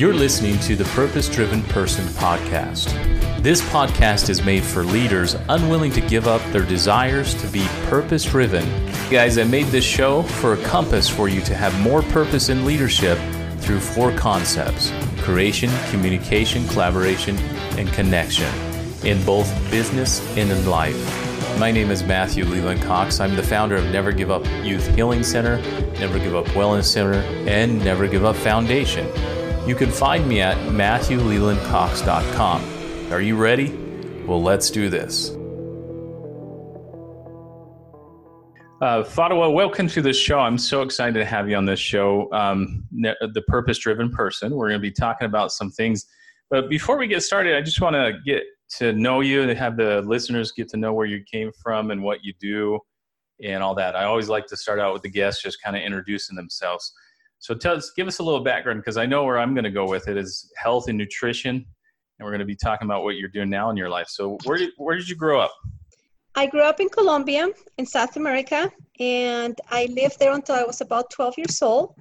You're listening to the Purpose Driven Person podcast. This podcast is made for leaders unwilling to give up their desires to be purpose driven. Guys, I made this show for a compass for you to have more purpose in leadership through four concepts creation, communication, collaboration, and connection in both business and in life. My name is Matthew Leland Cox. I'm the founder of Never Give Up Youth Healing Center, Never Give Up Wellness Center, and Never Give Up Foundation. You can find me at MatthewLelandCox.com. Are you ready? Well, let's do this. Uh, Fadawa, welcome to the show. I'm so excited to have you on this show, um, The Purpose Driven Person. We're going to be talking about some things. But before we get started, I just want to get to know you and have the listeners get to know where you came from and what you do and all that. I always like to start out with the guests just kind of introducing themselves. So tell us, give us a little background because I know where I'm going to go with it is health and nutrition, and we're going to be talking about what you're doing now in your life. So where did where did you grow up? I grew up in Colombia, in South America, and I lived there until I was about 12 years old.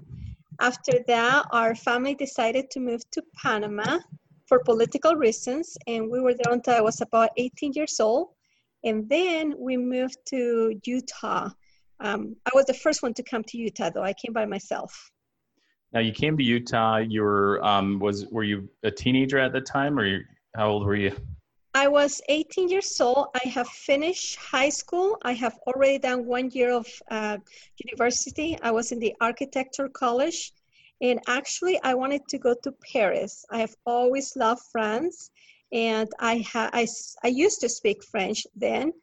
After that, our family decided to move to Panama for political reasons, and we were there until I was about 18 years old. And then we moved to Utah. Um, I was the first one to come to Utah, though I came by myself. Now you came to Utah. You were um, was were you a teenager at the time, or you, how old were you? I was 18 years old. I have finished high school. I have already done one year of uh, university. I was in the architecture college, and actually, I wanted to go to Paris. I have always loved France, and I ha- I, I used to speak French then.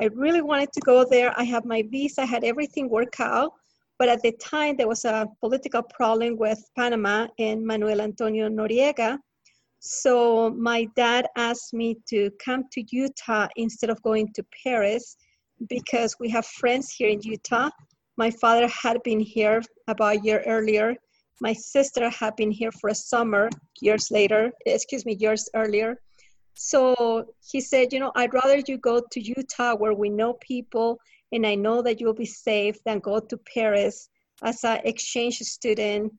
I really wanted to go there. I had my visa, I had everything worked out but at the time, there was a political problem with Panama and Manuel Antonio Noriega. So my dad asked me to come to Utah instead of going to Paris because we have friends here in Utah. My father had been here about a year earlier. My sister had been here for a summer years later, excuse me, years earlier. So he said, you know, I'd rather you go to Utah where we know people and I know that you'll be safe than go to Paris as an exchange student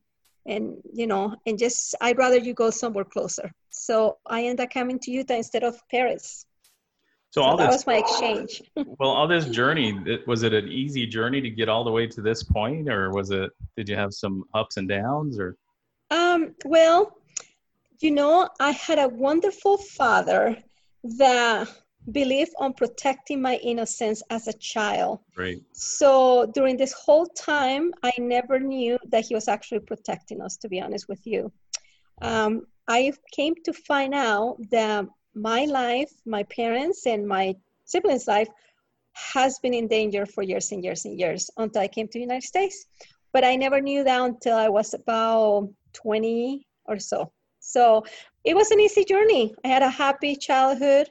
and you know and just I'd rather you go somewhere closer. So I ended up coming to Utah instead of Paris. So, so all that this, was my exchange. well, all this journey was it an easy journey to get all the way to this point, or was it? Did you have some ups and downs, or? Um, well, you know, I had a wonderful father that believe on protecting my innocence as a child. Right. So during this whole time, I never knew that he was actually protecting us, to be honest with you. Um, I came to find out that my life, my parents, and my siblings' life has been in danger for years and years and years until I came to the United States. But I never knew that until I was about 20 or so. So it was an easy journey. I had a happy childhood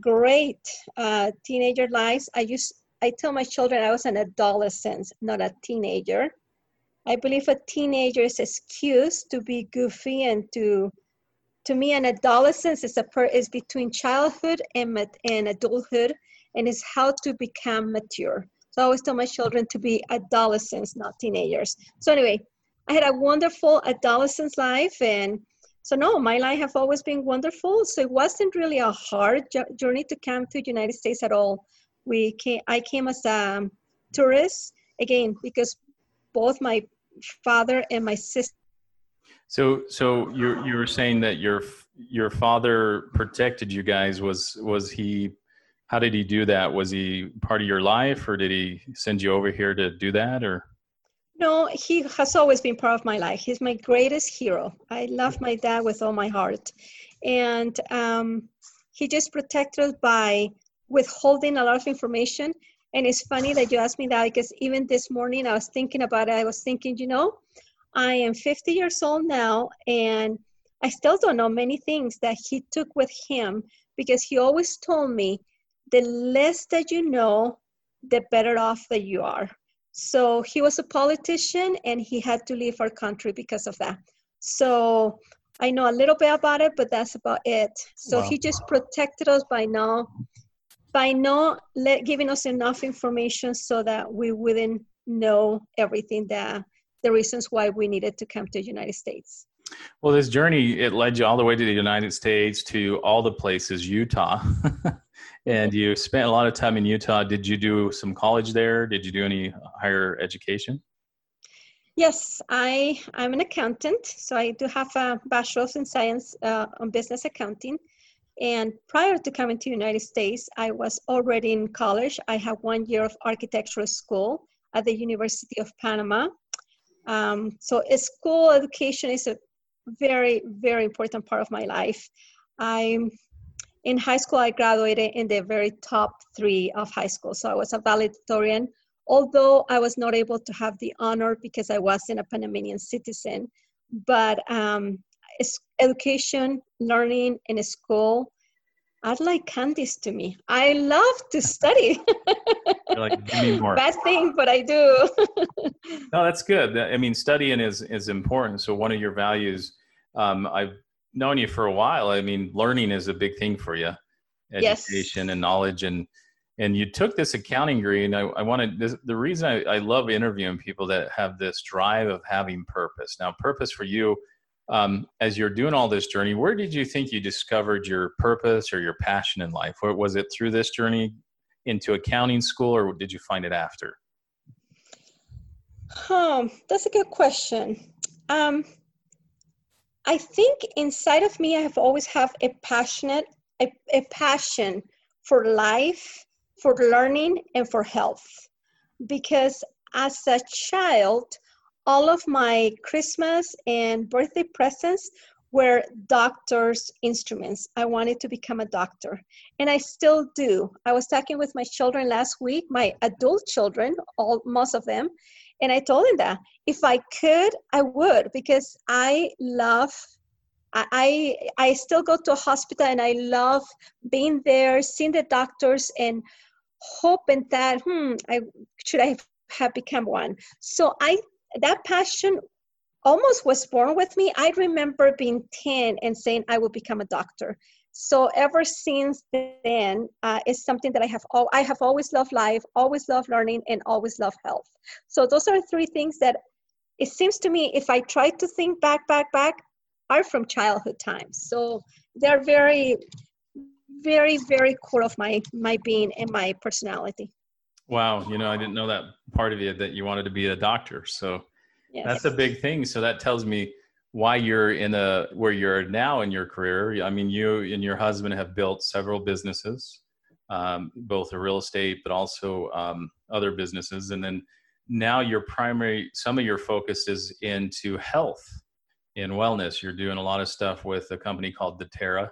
great uh, teenager lives. I use I tell my children I was an adolescent, not a teenager. I believe a teenager is excuse to be goofy and to to me an adolescence is a per, is between childhood and and adulthood and is how to become mature. So I always tell my children to be adolescents, not teenagers. So anyway, I had a wonderful adolescence life and so no my life have always been wonderful. So it wasn't really a hard journey to come to the united states at all. We came i came as a tourist again because both my father and my sister so so you you were saying that your your father protected you guys. Was was he how did he do that? Was he part of your life or did he send you over here to do that or no, he has always been part of my life. He's my greatest hero. I love my dad with all my heart. And um, he just protected us by withholding a lot of information. And it's funny that you asked me that because even this morning I was thinking about it. I was thinking, you know, I am 50 years old now and I still don't know many things that he took with him because he always told me the less that you know, the better off that you are. So he was a politician and he had to leave our country because of that. So I know a little bit about it, but that's about it. So wow. he just protected us by now, by not let, giving us enough information so that we wouldn't know everything that the reasons why we needed to come to the United States. Well, this journey it led you all the way to the United States to all the places, Utah, and you spent a lot of time in Utah. Did you do some college there? Did you do any higher education? Yes, I I'm an accountant, so I do have a bachelor's in science uh, on business accounting. And prior to coming to the United States, I was already in college. I had one year of architectural school at the University of Panama. Um, so school education is a very, very important part of my life. I'm in high school, I graduated in the very top three of high school. So I was a valedictorian, although I was not able to have the honor because I wasn't a Panamanian citizen. But um, education, learning in school, are like candies to me. I love to study. like, give me more. Bad thing, but I do. no, that's good. I mean, studying is is important. So one of your values, um, I've known you for a while. I mean, learning is a big thing for you, education yes. and knowledge, and and you took this accounting degree. And I, I wanted this, the reason I, I love interviewing people that have this drive of having purpose. Now, purpose for you um, as you're doing all this journey, where did you think you discovered your purpose or your passion in life? Or was it through this journey into accounting school, or did you find it after? Um, that's a good question. Um, I think inside of me, I have always have a passionate, a, a passion for life, for learning, and for health. Because as a child, all of my Christmas and birthday presents were doctor's instruments. I wanted to become a doctor, and I still do. I was talking with my children last week, my adult children, all most of them, and I told him that if I could, I would because I love. I I still go to a hospital and I love being there, seeing the doctors, and hoping that hmm, I should I have become one. So I that passion almost was born with me. I remember being 10 and saying I will become a doctor. So ever since then, uh, it's something that I have. All, I have always loved life, always loved learning, and always loved health. So those are three things that it seems to me, if I try to think back, back, back, are from childhood times. So they're very, very, very core of my my being and my personality. Wow, you know, I didn't know that part of you that you wanted to be a doctor. So yes. that's a big thing. So that tells me why you're in a where you're now in your career. I mean, you and your husband have built several businesses, um, both a real estate, but also um, other businesses, and then now your primary some of your focus is into health and wellness. You're doing a lot of stuff with a company called doTERRA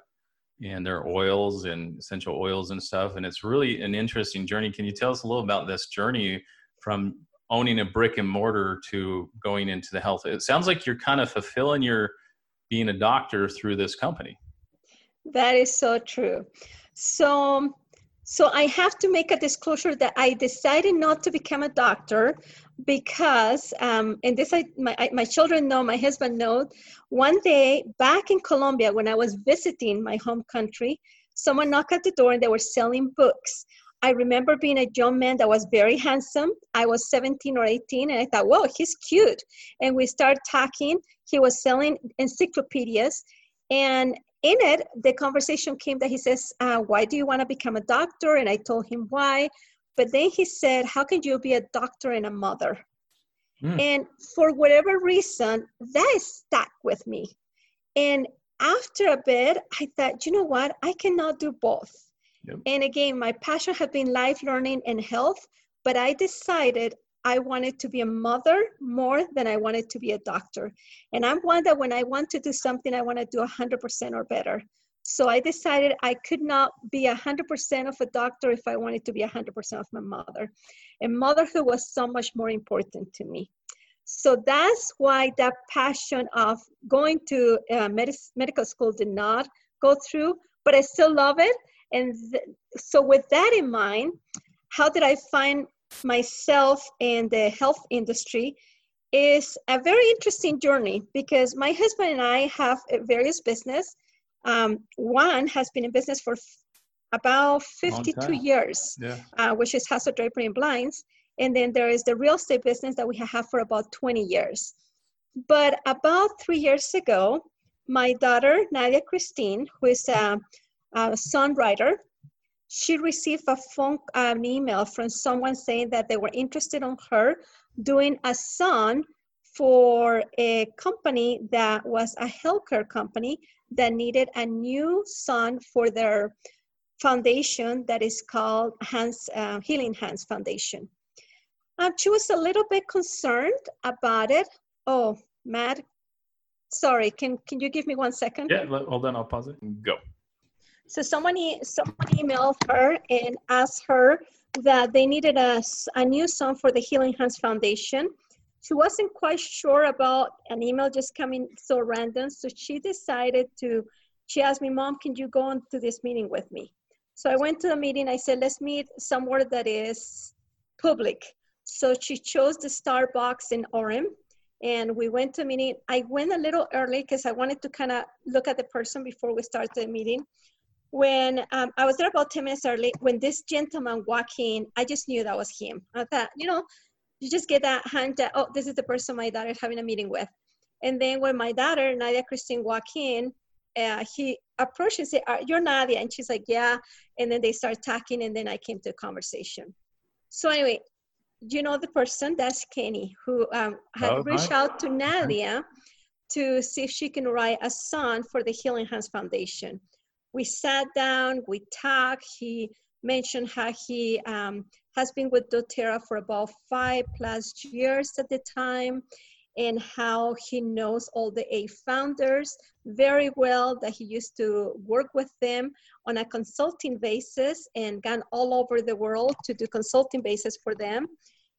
and their oils and essential oils and stuff. And it's really an interesting journey. Can you tell us a little about this journey from owning a brick and mortar to going into the health? It sounds like you're kind of fulfilling your being a doctor through this company. That is so true. So so I have to make a disclosure that I decided not to become a doctor because, um, and this I, my, I, my children know, my husband knows, one day back in Colombia when I was visiting my home country, someone knocked at the door and they were selling books. I remember being a young man that was very handsome. I was 17 or 18, and I thought, whoa, he's cute. And we started talking. He was selling encyclopedias. And in it, the conversation came that he says, uh, Why do you want to become a doctor? And I told him why. But then he said, How can you be a doctor and a mother? Mm. And for whatever reason, that stuck with me. And after a bit, I thought, you know what? I cannot do both. Yep. And again, my passion had been life learning and health, but I decided I wanted to be a mother more than I wanted to be a doctor. And I'm one that when I want to do something, I want to do 100% or better. So I decided I could not be 100% of a doctor if I wanted to be 100% of my mother. And motherhood was so much more important to me. So that's why that passion of going to uh, med- medical school did not go through, but I still love it. And th- so, with that in mind, how did I find myself in the health industry is a very interesting journey because my husband and I have various business. Um, one has been in business for f- about 52 years, yeah. uh, which is Hassel Drapery and Blinds. And then there is the real estate business that we have for about 20 years. But about three years ago, my daughter, Nadia Christine, who is a, a songwriter, she received a phone an email from someone saying that they were interested on her doing a song for a company that was a healthcare company that needed a new song for their foundation that is called Hands uh, Healing Hands Foundation. Um, she was a little bit concerned about it. Oh, Matt, sorry, can, can you give me one second? Yeah, hold on, I'll pause it. Go. So someone, e- someone emailed her and asked her that they needed a, a new song for the Healing Hands Foundation. She wasn't quite sure about an email just coming so random. So she decided to, she asked me, Mom, can you go on to this meeting with me? So I went to the meeting. I said, let's meet somewhere that is public. So she chose the Starbucks in Orem and we went to meeting. I went a little early because I wanted to kind of look at the person before we started the meeting. When um, I was there about 10 minutes early, when this gentleman walked in, I just knew that was him. I thought, you know, you just get that hand that, oh, this is the person my daughter is having a meeting with. And then when my daughter, Nadia Christine, walked in, uh, he approached and said, you're Nadia. And she's like, yeah. And then they start talking and then I came to a conversation. So anyway, you know the person? That's Kenny, who um, had oh, reached out to Nadia to see if she can write a song for the Healing Hands Foundation. We sat down, we talked. He mentioned how he um, has been with doTERRA for about five plus years at the time and how he knows all the eight founders very well, that he used to work with them on a consulting basis and gone all over the world to do consulting basis for them,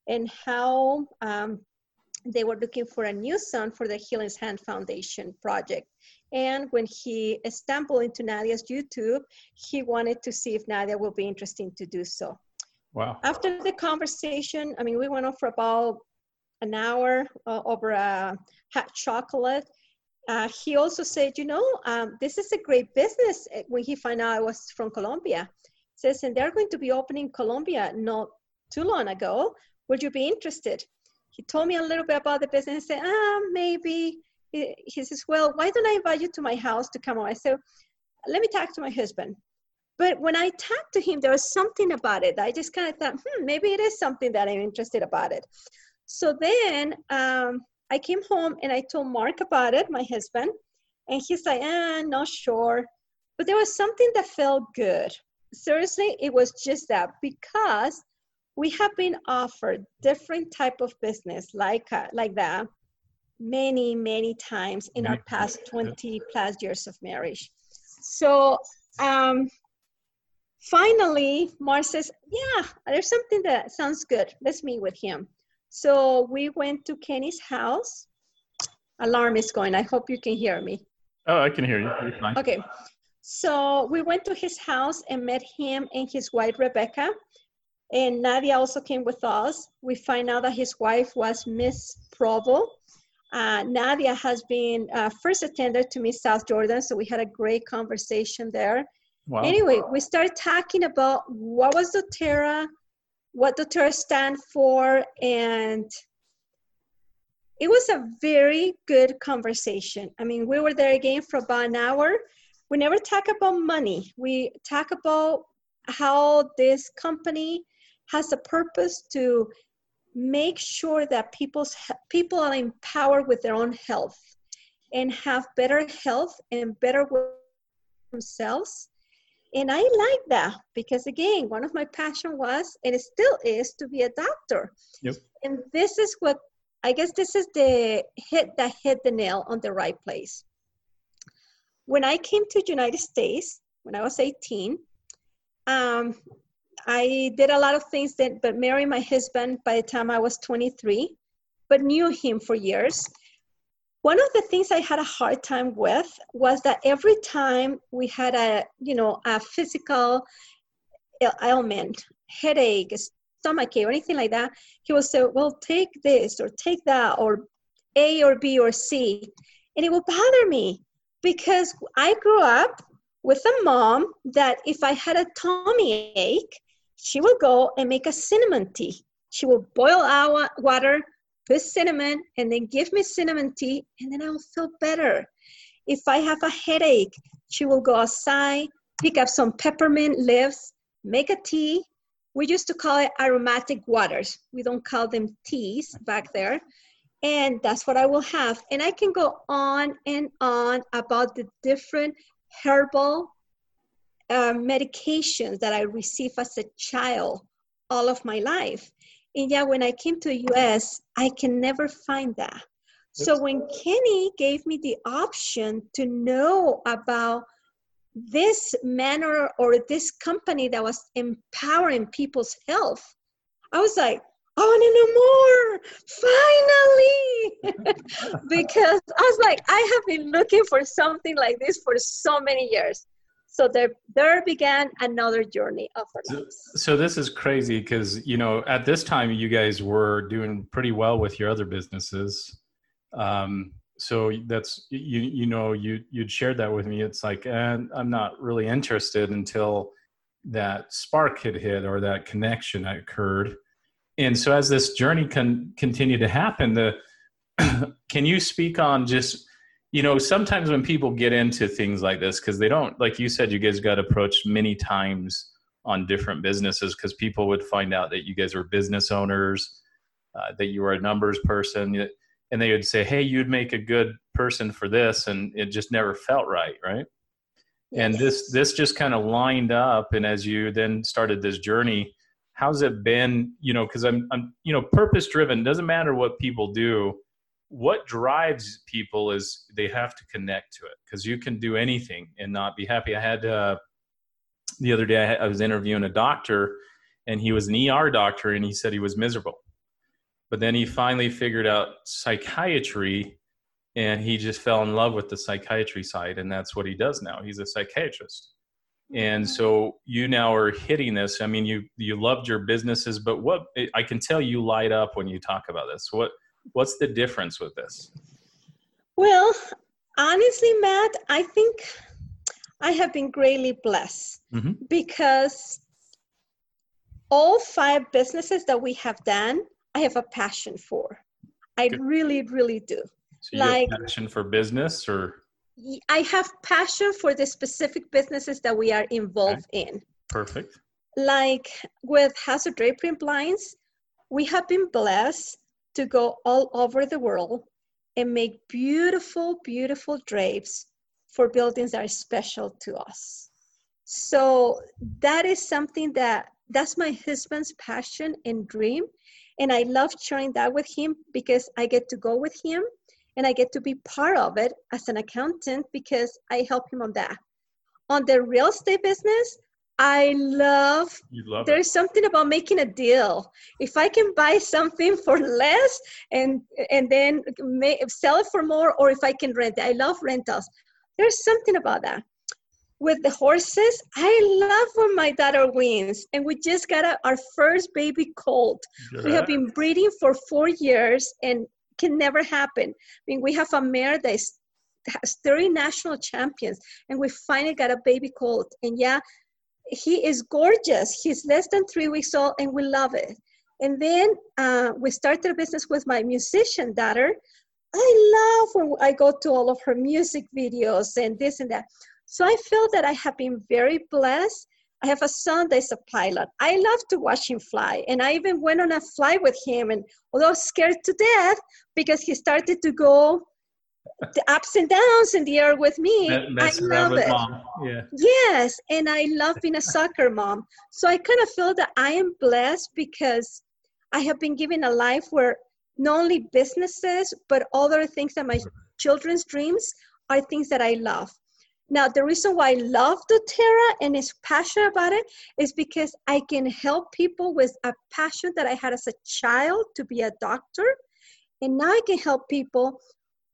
and how um, they were looking for a new son for the Healing Hand Foundation project. And when he stumbled into Nadia's YouTube, he wanted to see if Nadia would be interested to do so. Wow. After the conversation, I mean, we went on for about an hour uh, over a hot chocolate. Uh, he also said, you know, um, this is a great business uh, when he found out I was from Colombia. Says, and they're going to be opening Colombia not too long ago. Would you be interested? He told me a little bit about the business. I said, ah, maybe. He, says, well, why don't I invite you to my house to come on? I said, let me talk to my husband. But when I talked to him, there was something about it. I just kind of thought, hmm, maybe it is something that I'm interested about it. So then um, I came home and I told Mark about it, my husband, and he's like, eh, not sure. But there was something that felt good. Seriously, it was just that because we have been offered different type of business like uh, like that many many times in our past 20 plus years of marriage so um, finally Mark says yeah there's something that sounds good let's meet with him so we went to Kenny's house. Alarm is going. I hope you can hear me. Oh, I can hear you. You're fine. Okay. So we went to his house and met him and his wife, Rebecca. And Nadia also came with us. We find out that his wife was Miss Provo. Uh, Nadia has been uh, first attended to Miss South Jordan, so we had a great conversation there. Wow. Anyway, we started talking about what was doTERRA, what doTERRA stand for, and it was a very good conversation. I mean, we were there again for about an hour. We never talk about money. We talk about how this company has a purpose to make sure that people's people are empowered with their own health and have better health and better themselves and I like that because again, one of my passion was and it still is to be a doctor. Yep. And this is what I guess this is the hit that hit the nail on the right place. When I came to United States when I was 18, um, I did a lot of things that, but married my husband by the time I was 23, but knew him for years. One of the things I had a hard time with was that every time we had a, you know, a physical ailment, headache, stomach ache, or anything like that, he would say, well, take this or take that or A or B or C. And it would bother me because I grew up with a mom that if I had a tummy ache, she will go and make a cinnamon tea She will boil our water, put cinnamon, and then give me cinnamon tea, and then I will feel better. If I have a headache, she will go outside, pick up some peppermint leaves, make a tea. We used to call it aromatic waters. We don't call them teas back there. And that's what I will have. And I can go on and on about the different herbal uh, medications that I received as a child all of my life. And yeah, when I came to the US, I can never find that. So when Kenny gave me the option to know about this manner or this company that was empowering people's health, I was like, I want to know more, finally. because I was like, I have been looking for something like this for so many years. So there, there began another journey of our lives. So, this is crazy because, you know, at this time you guys were doing pretty well with your other businesses. Um, so that's you you know you you'd shared that with me it's like and i'm not really interested until that spark had hit or that connection occurred and so as this journey can continue to happen the can you speak on just you know sometimes when people get into things like this because they don't like you said you guys got approached many times on different businesses because people would find out that you guys were business owners uh, that you were a numbers person and they would say, "Hey, you'd make a good person for this," and it just never felt right, right? And this this just kind of lined up, and as you then started this journey, how's it been? You know, because I'm I'm you know purpose driven. Doesn't matter what people do. What drives people is they have to connect to it because you can do anything and not be happy. I had uh, the other day I, was interviewing a doctor, and he was an ER doctor, and he said he was miserable. But then he finally figured out psychiatry and he just fell in love with the psychiatry side and that's what he does now. He's a psychiatrist. And so you now are hitting this. I mean you you loved your businesses but what i can tell you light up when you talk about this. What what's the difference with this well honestly matt i think i have been greatly blessed mm-hmm. because all five businesses that we have done I have a passion for. I Good. really, really do. So like passion for business or I have passion for the specific businesses that we are involved okay. in. Perfect. Like with Hazard Drapery and Blinds, we have been blessed to go all over the world and make beautiful, beautiful drapes for buildings that are special to us. So that is something that that's my husband's passion and dream and I love sharing that with him because I get to go with him and I get to be part of it as an accountant because I help him on that. On the real estate business, I love, love there's it. something about making a deal. If I can buy something for less and and then may, sell it for more, or if I can rent it, I love rentals. There's something about that with the horses, I love when my daughter wins. And we just got a, our first baby colt. Yeah. We have been breeding for four years and can never happen. I mean, we have a mare that is, has 30 national champions, and we finally got a baby colt. And yeah, he is gorgeous. He's less than three weeks old, and we love it. And then uh, we started a business with my musician daughter. I love when I go to all of her music videos and this and that. So I feel that I have been very blessed. I have a son that's a pilot. I love to watch him fly. And I even went on a flight with him and although scared to death because he started to go the ups and downs in the air with me. I love it. Yeah. Yes. And I love being a soccer mom. So I kind of feel that I am blessed because I have been given a life where not only businesses, but other things that my children's dreams are things that I love. Now, the reason why I love doTERRA and is passionate about it is because I can help people with a passion that I had as a child to be a doctor. And now I can help people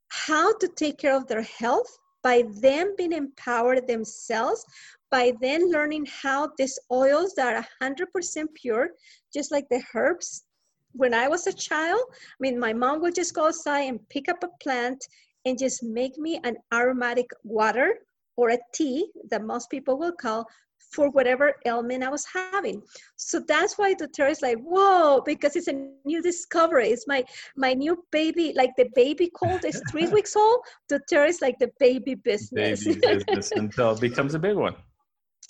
how to take care of their health by them being empowered themselves, by then learning how these oils that are 100% pure, just like the herbs. When I was a child, I mean, my mom would just go outside and pick up a plant and just make me an aromatic water or a tea that most people will call for whatever ailment I was having. So that's why doTERRA is like, whoa, because it's a new discovery. It's my my new baby, like the baby cold is three weeks old. doTERRA is like the baby business. Baby business until it becomes a big one.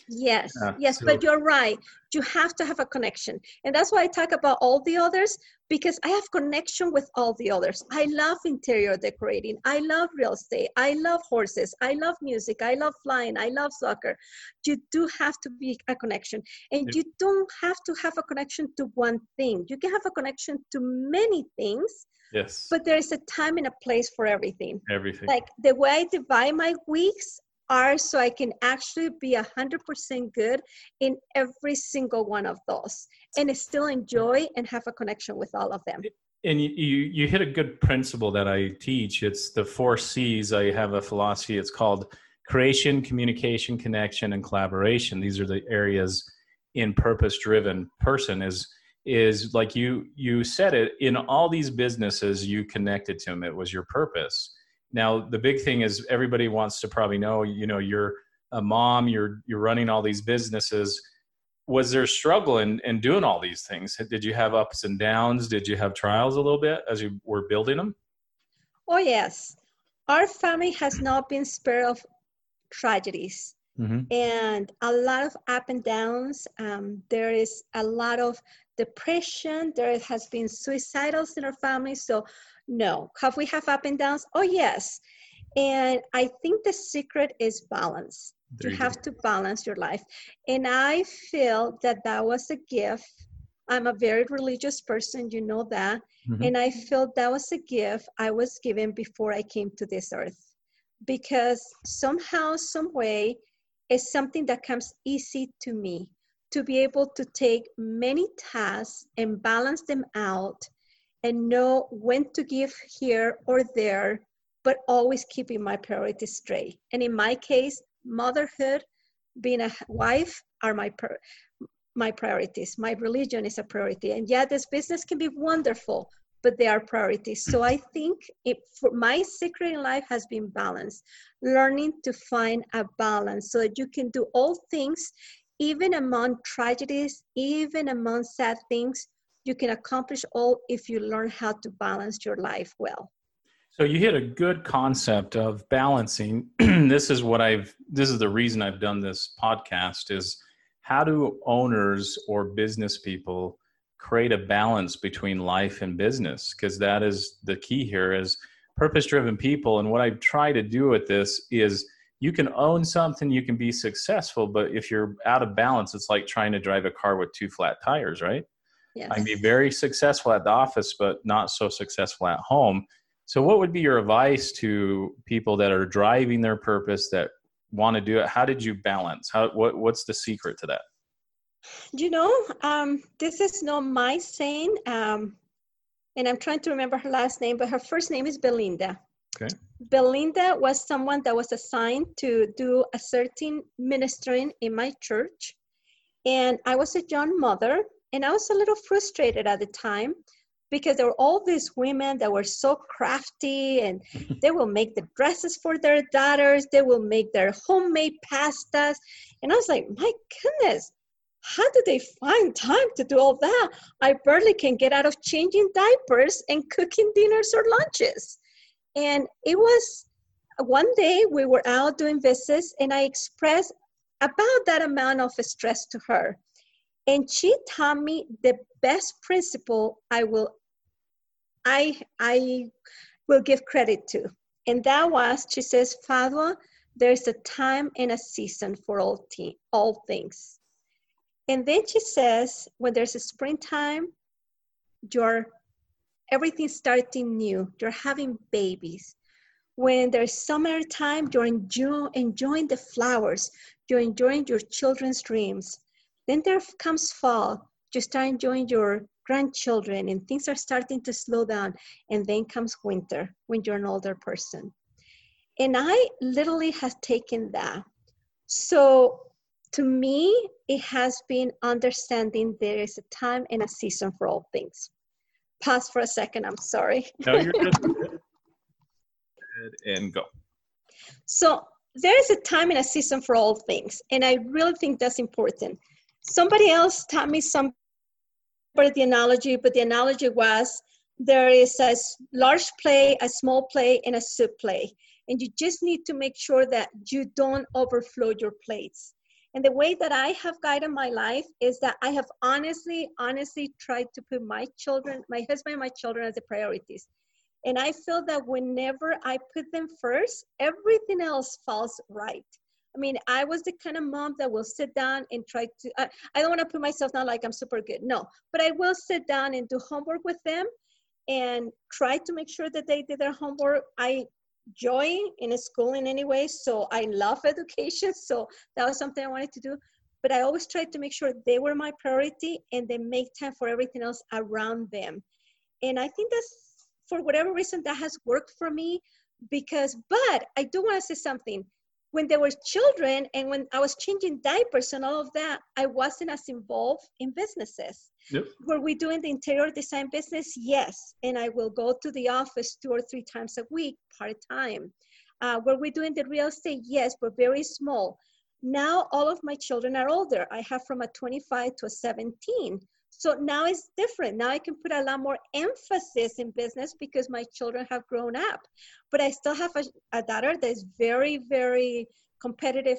Yes, yeah, yes, so. but you're right. You have to have a connection. And that's why I talk about all the others because I have connection with all the others. I love interior decorating. I love real estate. I love horses. I love music. I love flying. I love soccer. You do have to be a connection. And you don't have to have a connection to one thing. You can have a connection to many things. Yes. But there is a time and a place for everything. Everything. Like the way I divide my weeks, are so I can actually be a hundred percent good in every single one of those and still enjoy and have a connection with all of them. And you, you, hit a good principle that I teach. It's the four C's. I have a philosophy. It's called creation, communication, connection, and collaboration. These are the areas in purpose-driven person is is like you you said it in all these businesses you connected to them. It was your purpose now, the big thing is everybody wants to probably know, you know, you're a mom, you're you're running all these businesses. Was there struggle in, in doing all these things? Did you have ups and downs? Did you have trials a little bit as you were building them? Oh yes. Our family has not been spared of tragedies. Mm-hmm. and a lot of up and downs. Um, there is a lot of depression. There has been suicidals in our family. So no. Have we have up and downs? Oh, yes. And I think the secret is balance. You, you have go. to balance your life. And I feel that that was a gift. I'm a very religious person, you know that. Mm-hmm. And I feel that was a gift I was given before I came to this earth. Because somehow, some way, it's something that comes easy to me to be able to take many tasks and balance them out and know when to give here or there, but always keeping my priorities straight. And in my case, motherhood, being a wife are my my priorities. My religion is a priority. And yeah, this business can be wonderful, but they are priorities. So I think it, for my secret in life has been balance, learning to find a balance so that you can do all things, even among tragedies, even among sad things, you can accomplish all if you learn how to balance your life well. So you hit a good concept of balancing. this is what I've this is the reason I've done this podcast is how do owners or business people create a balance between life and business because that is the key here is purpose driven people and what I try to do with this is you can own something you can be successful but if you're out of balance it's like trying to drive a car with two flat tires right Yes. I can be very successful at the office, but not so successful at home. So, what would be your advice to people that are driving their purpose that want to do it? How did you balance? How what what's the secret to that? You know, um, this is not my saying, um, and I'm trying to remember her last name, but her first name is Belinda. Okay. Belinda was someone that was assigned to do a certain ministering in my church, and I was a young mother and I was a little frustrated at the time because there were all these women that were so crafty and they will make the dresses for their daughters, they will make their homemade pastas. And I was like, my goodness, how do they find time to do all that? I barely can get out of changing diapers and cooking dinners or lunches. And it was one day we were out doing visits and I expressed about that amount of stress to her. And she taught me the best principle I will I I will give credit to. And that was she says, Father, there's a time and a season for all te- all things. And then she says, when there's a springtime, you're everything's starting new. You're having babies. When there's summertime, you're enjoy, enjoying the flowers. You're enjoying your children's dreams. Then there comes fall. You start enjoying your grandchildren and things are starting to slow down. And then comes winter when you're an older person. And I literally have taken that. So to me, it has been understanding there is a time and a season for all things. Pause for a second, I'm sorry. No, you're good. and go. So there is a time and a season for all things, and I really think that's important. Somebody else taught me some part the analogy, but the analogy was there is a large play, a small play, and a soup play. And you just need to make sure that you don't overflow your plates. And the way that I have guided my life is that I have honestly, honestly tried to put my children, my husband, and my children as the priorities. And I feel that whenever I put them first, everything else falls right. I mean, I was the kind of mom that will sit down and try to, I, I don't want to put myself down like I'm super good. No, but I will sit down and do homework with them and try to make sure that they did their homework. I joy in school in any way, so I love education. So that was something I wanted to do. But I always tried to make sure they were my priority and they make time for everything else around them. And I think that's for whatever reason that has worked for me because, but I do want to say something when they were children and when I was changing diapers and all of that, I wasn't as involved in businesses. Yep. Were we doing the interior design business? Yes. And I will go to the office two or three times a week, part time. Uh, were we doing the real estate? Yes, but very small. Now all of my children are older. I have from a 25 to a 17. So now it's different. Now I can put a lot more emphasis in business because my children have grown up. But I still have a, a daughter that is very, very competitive,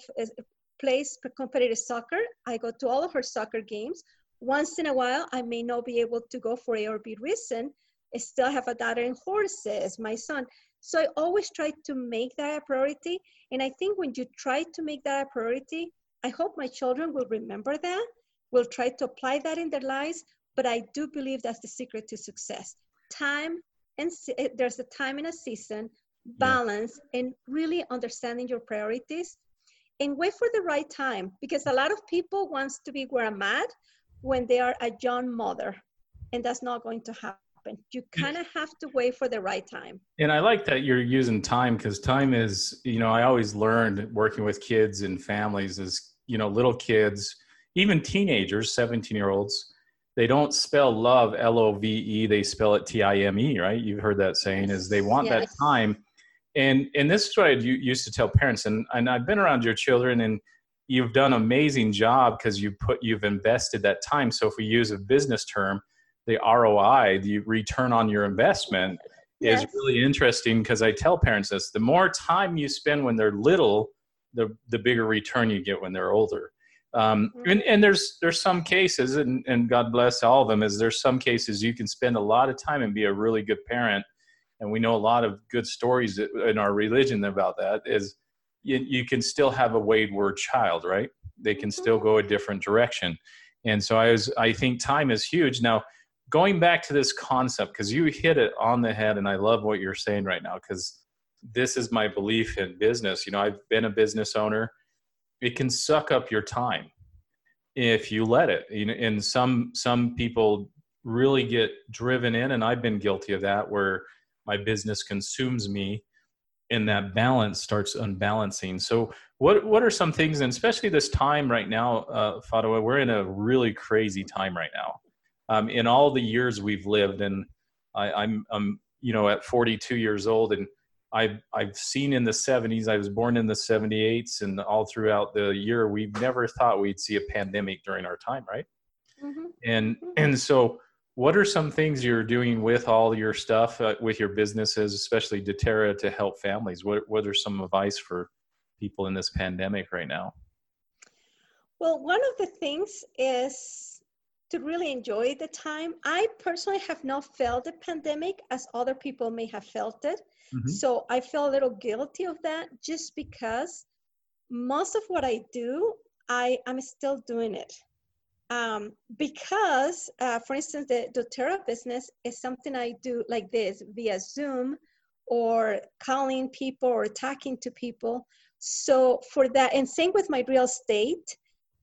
plays competitive soccer. I go to all of her soccer games. Once in a while, I may not be able to go for A or B reason. I still have a daughter in horses, my son. So I always try to make that a priority. And I think when you try to make that a priority, I hope my children will remember that will try to apply that in their lives, but I do believe that's the secret to success. Time and eh, there's a time and a season, balance, yeah. and really understanding your priorities and wait for the right time because a lot of people wants to be where I'm at when they are a young mother, and that's not going to happen. You kind of have to wait for the right time. And I like that you're using time because time is, you know, I always learned working with kids and families is, you know, little kids even teenagers, 17 year olds, they don't spell love L O V E, they spell it T I M E, right? You've heard that saying is they want yes. that time. And and this is what I used to tell parents, and, and I've been around your children and you've done an amazing job because you put you've invested that time. So if we use a business term, the ROI, the return on your investment, yes. is really interesting because I tell parents this: the more time you spend when they're little, the the bigger return you get when they're older. Um, mm-hmm. and, and there's there's some cases, and, and God bless all of them, is there's some cases you can spend a lot of time and be a really good parent, and we know a lot of good stories in our religion about that. Is you, you can still have a wayward child, right? They can still mm-hmm. go a different direction, and so I was I think time is huge. Now, going back to this concept because you hit it on the head, and I love what you're saying right now because this is my belief in business. You know, I've been a business owner it can suck up your time if you let it. You know and some some people really get driven in and i've been guilty of that where my business consumes me and that balance starts unbalancing. So what what are some things and especially this time right now uh we're in a really crazy time right now. Um, in all the years we've lived and I, i'm i'm you know at 42 years old and I've I've seen in the 70s. I was born in the 78s, and all throughout the year, we never thought we'd see a pandemic during our time, right? Mm-hmm. And mm-hmm. and so, what are some things you're doing with all your stuff uh, with your businesses, especially doTERRA, to help families? What what are some advice for people in this pandemic right now? Well, one of the things is to really enjoy the time. I personally have not felt the pandemic as other people may have felt it. Mm-hmm. So I feel a little guilty of that just because most of what I do, I am still doing it. Um, because, uh, for instance, the doTERRA business is something I do like this via Zoom or calling people or talking to people. So for that, and same with my real estate.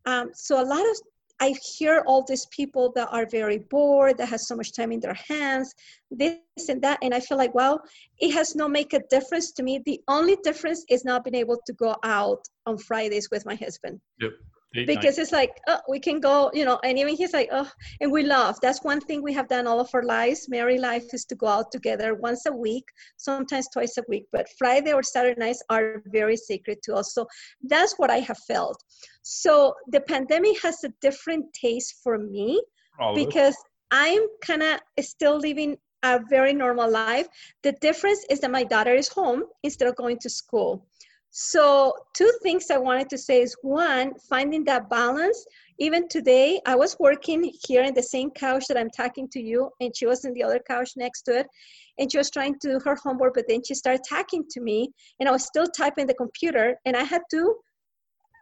Um, so a lot of I hear all these people that are very bored, that has so much time in their hands, this and that, and I feel like, well, it has not make a difference to me. The only difference is not being able to go out on Fridays with my husband. Yep. Eight, because nine. it's like oh, we can go you know and even he's like oh and we love. That's one thing we have done all of our lives. Married life is to go out together once a week sometimes twice a week but friday or saturday nights are very sacred to us. So that's what i have felt. So the pandemic has a different taste for me all because i'm kind of still living a very normal life. The difference is that my daughter is home instead of going to school so, two things I wanted to say is one, finding that balance. Even today, I was working here in the same couch that I'm talking to you, and she was in the other couch next to it, and she was trying to do her homework, but then she started talking to me, and I was still typing the computer, and I had to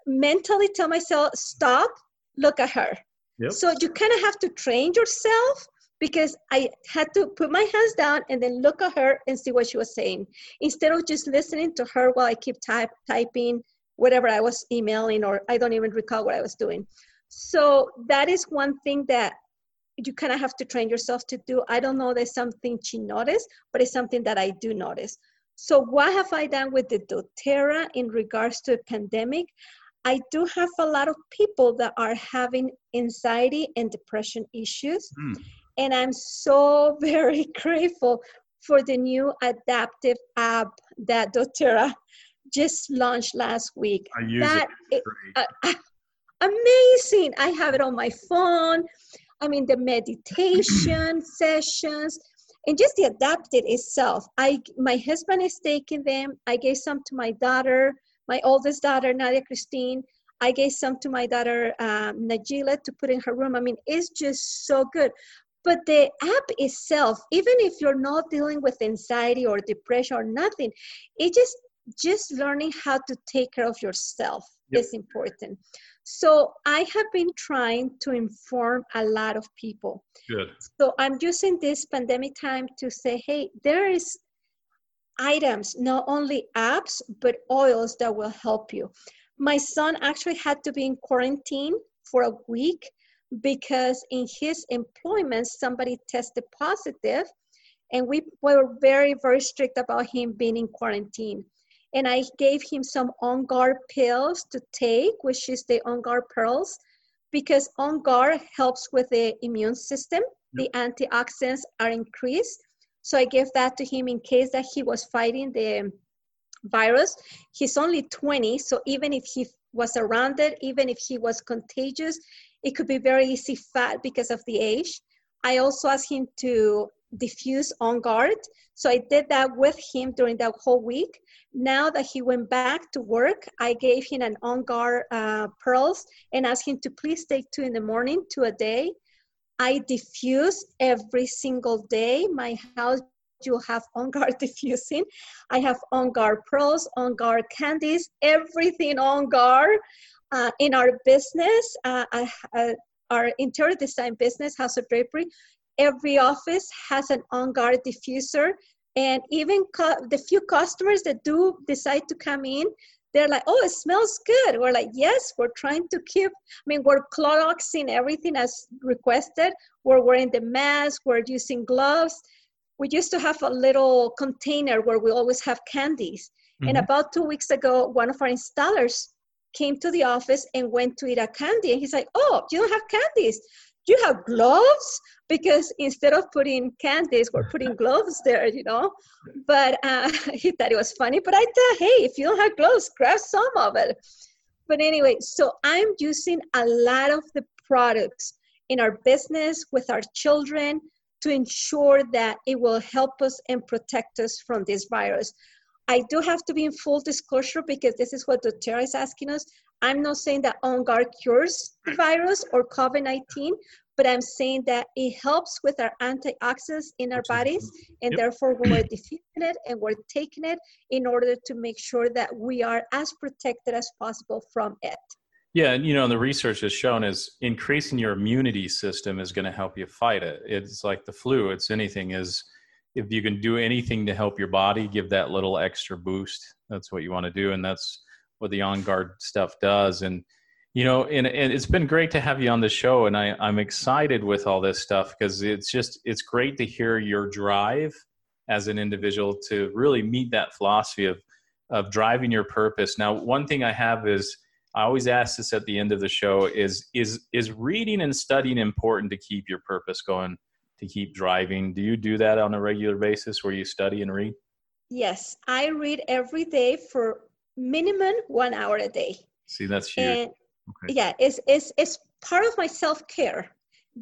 mentally tell myself, stop, look at her. Yep. So, you kind of have to train yourself because I had to put my hands down and then look at her and see what she was saying instead of just listening to her while I keep type, typing whatever I was emailing or I don't even recall what I was doing. So that is one thing that you kind of have to train yourself to do. I don't know there's something she noticed, but it's something that I do notice. So what have I done with the doTERRA in regards to a pandemic? I do have a lot of people that are having anxiety and depression issues. Mm. And I'm so very grateful for the new Adaptiv app that doTERRA just launched last week. I use that it. uh, amazing. I have it on my phone. I mean, the meditation sessions and just the adapted itself. I my husband is taking them. I gave some to my daughter, my oldest daughter, Nadia Christine. I gave some to my daughter, um, Najila, to put in her room. I mean, it's just so good. But the app itself, even if you're not dealing with anxiety or depression or nothing, it just just learning how to take care of yourself yep. is important. So I have been trying to inform a lot of people. Good. So I'm using this pandemic time to say, hey, there is items, not only apps, but oils that will help you. My son actually had to be in quarantine for a week because in his employment somebody tested positive and we were very very strict about him being in quarantine. And i gave him some on guard pills to take which is the on guard pearls because on guard helps with the immune system. The antioxidants are increased. So i gave that to him in case that he was fighting the virus. He's only 20 so even if he was around it even if he was contagious it could be very easy fat because of the age. I also asked him to diffuse on guard. So I did that with him during that whole week. Now that he went back to work, I gave him an on guard uh, pearls and asked him to please take two in the morning, two a day. I diffuse every single day. My house you have on guard diffusing. I have on guard pearls, on guard candies, everything on guard. Uh, in our business, uh, uh, our interior design business, House of Drapery, every office has an on-guard diffuser. And even the few customers that do decide to come in, they're like, oh, it smells good. We're like, yes, we're trying to keep, I mean, we're Cloroxing everything as requested. We're wearing the mask, we're using gloves. We used to have a little container where we always have candies. Mm-hmm. And about two weeks ago, one of our installers came to the office and went to eat a candy. And he's like, Oh, you don't have candies. You have gloves? Because instead of putting candies, we're putting gloves there, you know. But uh, he thought it was funny. But I thought, hey, if you don't have gloves, grab some of it. But anyway, so I'm using a lot of the products in our business with our children to ensure that it will help us and protect us from this virus. I do have to be in full disclosure because this is what doTERRA is asking us. I'm not saying that On Guard cures the virus or COVID 19, but I'm saying that it helps with our antioxidants in our bodies, and yep. therefore we're diffusing it and we're taking it in order to make sure that we are as protected as possible from it. Yeah, and you know, the research has shown is increasing your immunity system is going to help you fight it. It's like the flu. It's anything is if you can do anything to help your body, give that little extra boost. That's what you want to do, and that's what the on guard stuff does. And you know, and, and it's been great to have you on the show, and I, I'm excited with all this stuff because it's just it's great to hear your drive as an individual to really meet that philosophy of of driving your purpose. Now, one thing I have is I always ask this at the end of the show: is is is reading and studying important to keep your purpose going, to keep driving? Do you do that on a regular basis, where you study and read? Yes, I read every day for minimum one hour a day. See, that's huge. And okay. yeah, it's, it's, it's part of my self care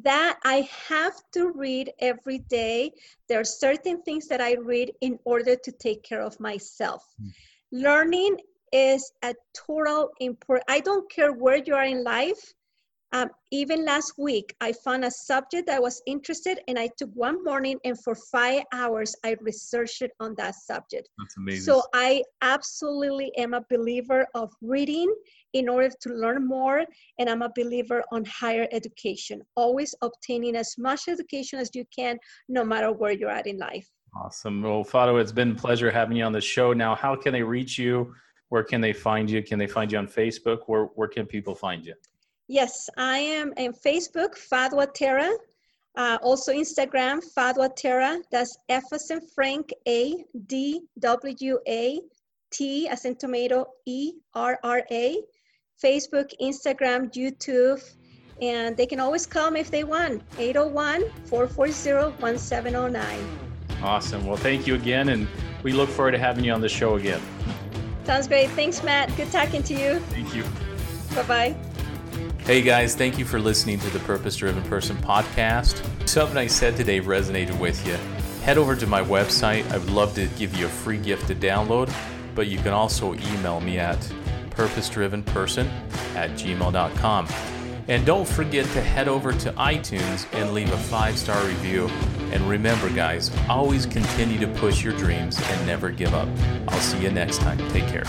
that I have to read every day. There are certain things that I read in order to take care of myself. Mm. Learning is a total important. I don't care where you are in life. Um, even last week, I found a subject that I was interested and I took one morning and for five hours, I researched on that subject. That's amazing. So I absolutely am a believer of reading in order to learn more. And I'm a believer on higher education, always obtaining as much education as you can, no matter where you're at in life. Awesome. Well, Fadwa, it's been a pleasure having you on the show. Now, how can they reach you? Where can they find you? Can they find you on Facebook? Where, where can people find you? Yes, I am in Facebook, Fadwa Terra. Uh, also Instagram, Fadwa Terra. That's F as in Frank, A, D, W, A, T as in tomato, E, R, R, A. Facebook, Instagram, YouTube, and they can always come if they want. 801 440 1709. Awesome. Well, thank you again, and we look forward to having you on the show again. Sounds great. Thanks, Matt. Good talking to you. Thank you. Bye bye. Hey guys, thank you for listening to the Purpose Driven Person podcast. Something I said today resonated with you. Head over to my website. I would love to give you a free gift to download, but you can also email me at purposedrivenperson at gmail.com. And don't forget to head over to iTunes and leave a five star review. And remember, guys, always continue to push your dreams and never give up. I'll see you next time. Take care.